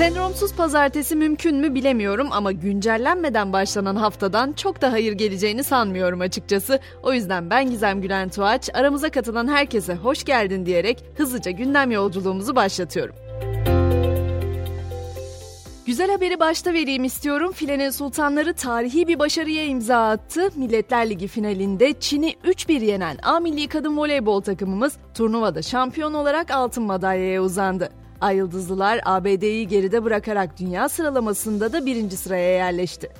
Sendromsuz pazartesi mümkün mü bilemiyorum ama güncellenmeden başlanan haftadan çok da hayır geleceğini sanmıyorum açıkçası. O yüzden ben Gizem Gülen Tuğaç, aramıza katılan herkese hoş geldin diyerek hızlıca gündem yolculuğumuzu başlatıyorum. Güzel haberi başta vereyim istiyorum. Filenin Sultanları tarihi bir başarıya imza attı. Milletler Ligi finalinde Çin'i 3-1 yenen A milli kadın voleybol takımımız turnuvada şampiyon olarak altın madalyaya uzandı. Ay Yıldızlılar ABD'yi geride bırakarak dünya sıralamasında da birinci sıraya yerleşti.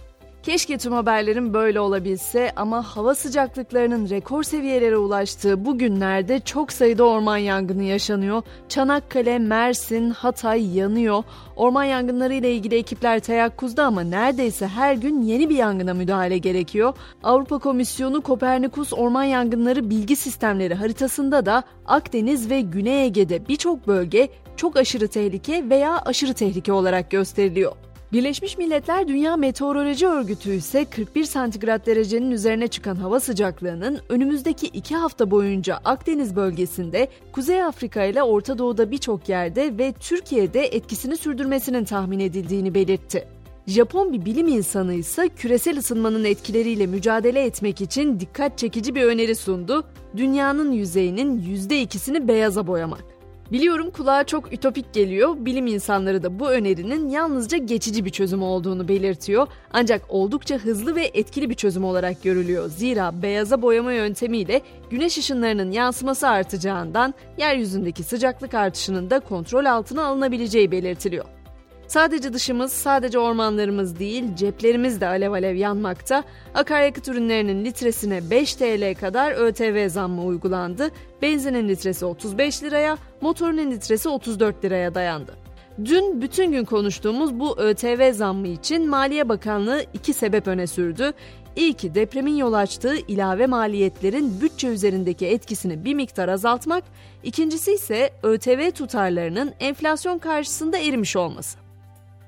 Keşke tüm haberlerin böyle olabilse ama hava sıcaklıklarının rekor seviyelere ulaştığı bu günlerde çok sayıda orman yangını yaşanıyor. Çanakkale, Mersin, Hatay yanıyor. Orman yangınları ile ilgili ekipler teyakkuzda ama neredeyse her gün yeni bir yangına müdahale gerekiyor. Avrupa Komisyonu Kopernikus Orman Yangınları Bilgi Sistemleri haritasında da Akdeniz ve Güney Ege'de birçok bölge çok aşırı tehlike veya aşırı tehlike olarak gösteriliyor. Birleşmiş Milletler Dünya Meteoroloji Örgütü ise 41 santigrat derecenin üzerine çıkan hava sıcaklığının önümüzdeki iki hafta boyunca Akdeniz bölgesinde, Kuzey Afrika ile Orta Doğu'da birçok yerde ve Türkiye'de etkisini sürdürmesinin tahmin edildiğini belirtti. Japon bir bilim insanı ise küresel ısınmanın etkileriyle mücadele etmek için dikkat çekici bir öneri sundu. Dünyanın yüzeyinin %2'sini beyaza boyamak. Biliyorum kulağa çok ütopik geliyor. Bilim insanları da bu önerinin yalnızca geçici bir çözüm olduğunu belirtiyor. Ancak oldukça hızlı ve etkili bir çözüm olarak görülüyor. Zira beyaza boyama yöntemiyle güneş ışınlarının yansıması artacağından yeryüzündeki sıcaklık artışının da kontrol altına alınabileceği belirtiliyor. Sadece dışımız, sadece ormanlarımız değil, ceplerimiz de alev alev yanmakta. Akaryakıt ürünlerinin litresine 5 TL kadar ÖTV zammı uygulandı. Benzinin litresi 35 liraya, motorun litresi 34 liraya dayandı. Dün bütün gün konuştuğumuz bu ÖTV zammı için Maliye Bakanlığı iki sebep öne sürdü. İlki depremin yol açtığı ilave maliyetlerin bütçe üzerindeki etkisini bir miktar azaltmak, ikincisi ise ÖTV tutarlarının enflasyon karşısında erimiş olması.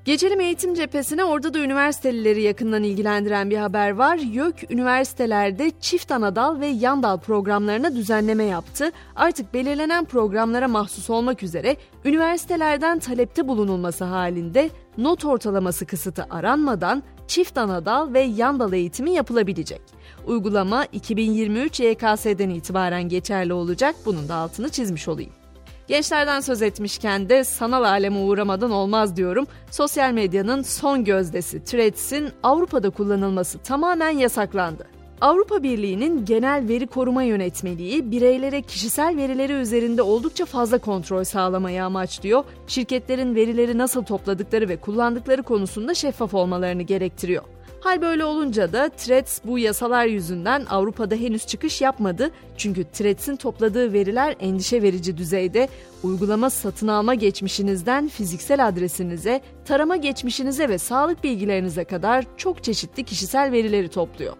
Geçelim eğitim cephesine orada da üniversitelileri yakından ilgilendiren bir haber var. YÖK üniversitelerde çift anadal ve yan dal programlarına düzenleme yaptı. Artık belirlenen programlara mahsus olmak üzere üniversitelerden talepte bulunulması halinde not ortalaması kısıtı aranmadan çift anadal ve yan dal eğitimi yapılabilecek. Uygulama 2023 YKS'den itibaren geçerli olacak. Bunun da altını çizmiş olayım. Gençlerden söz etmişken de sanal aleme uğramadan olmaz diyorum. Sosyal medyanın son gözdesi Threads'in Avrupa'da kullanılması tamamen yasaklandı. Avrupa Birliği'nin genel veri koruma yönetmeliği bireylere kişisel verileri üzerinde oldukça fazla kontrol sağlamayı amaçlıyor. Şirketlerin verileri nasıl topladıkları ve kullandıkları konusunda şeffaf olmalarını gerektiriyor. Hal böyle olunca da Threads bu yasalar yüzünden Avrupa'da henüz çıkış yapmadı. Çünkü Threads'in topladığı veriler endişe verici düzeyde. Uygulama satın alma geçmişinizden fiziksel adresinize, tarama geçmişinize ve sağlık bilgilerinize kadar çok çeşitli kişisel verileri topluyor.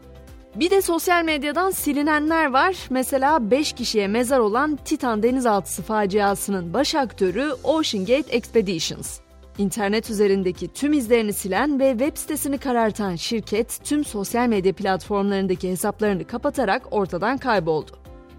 Bir de sosyal medyadan silinenler var. Mesela 5 kişiye mezar olan Titan denizaltısı faciasının baş aktörü Ocean Gate Expeditions. İnternet üzerindeki tüm izlerini silen ve web sitesini karartan şirket tüm sosyal medya platformlarındaki hesaplarını kapatarak ortadan kayboldu.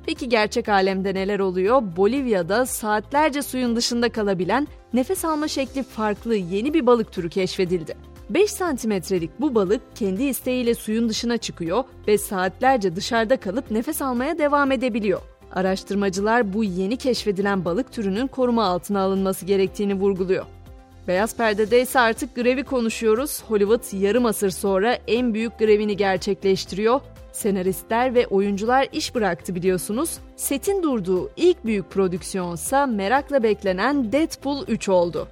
Peki gerçek alemde neler oluyor? Bolivya'da saatlerce suyun dışında kalabilen, nefes alma şekli farklı yeni bir balık türü keşfedildi. 5 santimetrelik bu balık kendi isteğiyle suyun dışına çıkıyor ve saatlerce dışarıda kalıp nefes almaya devam edebiliyor. Araştırmacılar bu yeni keşfedilen balık türünün koruma altına alınması gerektiğini vurguluyor. Beyaz perdede ise artık grevi konuşuyoruz. Hollywood yarım asır sonra en büyük grevini gerçekleştiriyor. Senaristler ve oyuncular iş bıraktı biliyorsunuz. Setin durduğu ilk büyük prodüksiyonsa merakla beklenen Deadpool 3 oldu.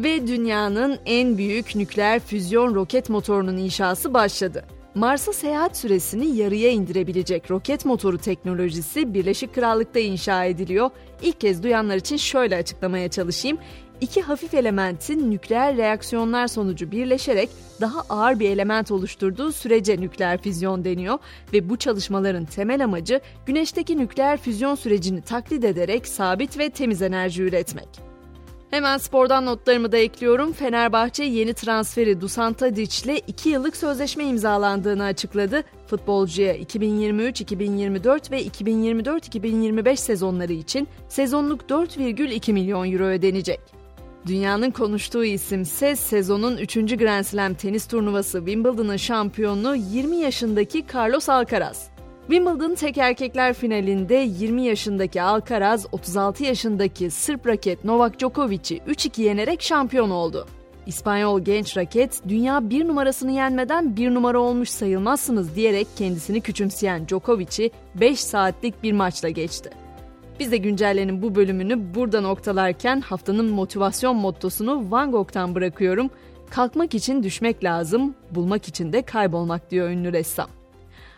Ve dünyanın en büyük nükleer füzyon roket motorunun inşası başladı. Mars'a seyahat süresini yarıya indirebilecek roket motoru teknolojisi Birleşik Krallık'ta inşa ediliyor. İlk kez duyanlar için şöyle açıklamaya çalışayım. İki hafif elementin nükleer reaksiyonlar sonucu birleşerek daha ağır bir element oluşturduğu sürece nükleer füzyon deniyor ve bu çalışmaların temel amacı güneşteki nükleer füzyon sürecini taklit ederek sabit ve temiz enerji üretmek. Hemen spordan notlarımı da ekliyorum. Fenerbahçe yeni transferi Dusan Tadic ile 2 yıllık sözleşme imzalandığını açıkladı. Futbolcuya 2023-2024 ve 2024-2025 sezonları için sezonluk 4,2 milyon euro ödenecek. Dünyanın konuştuğu isimse sezonun 3. Grand Slam tenis turnuvası Wimbledon'ın şampiyonu 20 yaşındaki Carlos Alcaraz. Wimbledon tek erkekler finalinde 20 yaşındaki Alcaraz 36 yaşındaki Sırp raket Novak Djokovic'i 3-2 yenerek şampiyon oldu. İspanyol genç raket dünya bir numarasını yenmeden bir numara olmuş sayılmazsınız diyerek kendisini küçümseyen Djokovic'i 5 saatlik bir maçla geçti. Biz de güncellenin bu bölümünü burada noktalarken haftanın motivasyon mottosunu Van Gogh'tan bırakıyorum. Kalkmak için düşmek lazım, bulmak için de kaybolmak diyor ünlü ressam.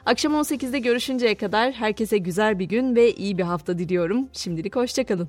Akşam 18'de görüşünceye kadar herkese güzel bir gün ve iyi bir hafta diliyorum. Şimdilik hoşçakalın.